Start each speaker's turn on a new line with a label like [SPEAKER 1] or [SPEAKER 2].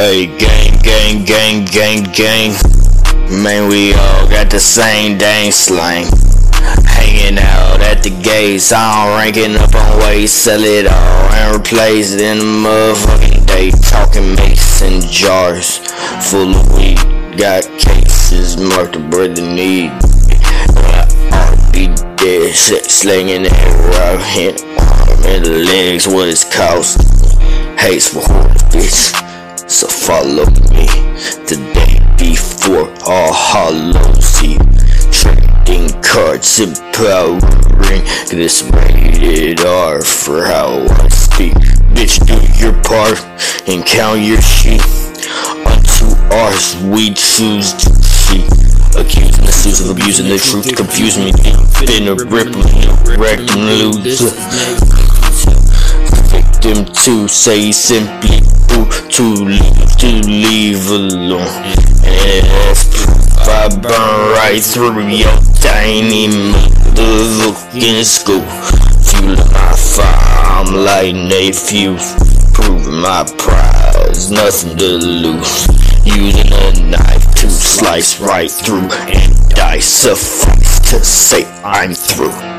[SPEAKER 1] Hey, gang, gang, gang, gang, gang. Man, we all got the same dang slang. Hanging out at the gates, all ranking up on ways, sell it all and replace it in the motherfucking day. Talking mason jars full of weed, got cases marked the brother need. I be dead, slinging that rock, hit arm and the legs, what it's cost. Hates for bitch. Follow me the day before all Hallows Eve. Trading cards and powering this rated R for how I speak. Bitch, do your part and count your sheep. Unto ours, we choose to see. Accusing the suits of abusing the truth, confuse me deep in a rippling, and loser. Victim to say simply to leave, to leave alone. And as I burn right through your tiny motherfucking school. Fueling my fire, I'm a fuse. Proving my prize, nothing to lose. Using a knife to slice right through and die. Suffice to say I'm through.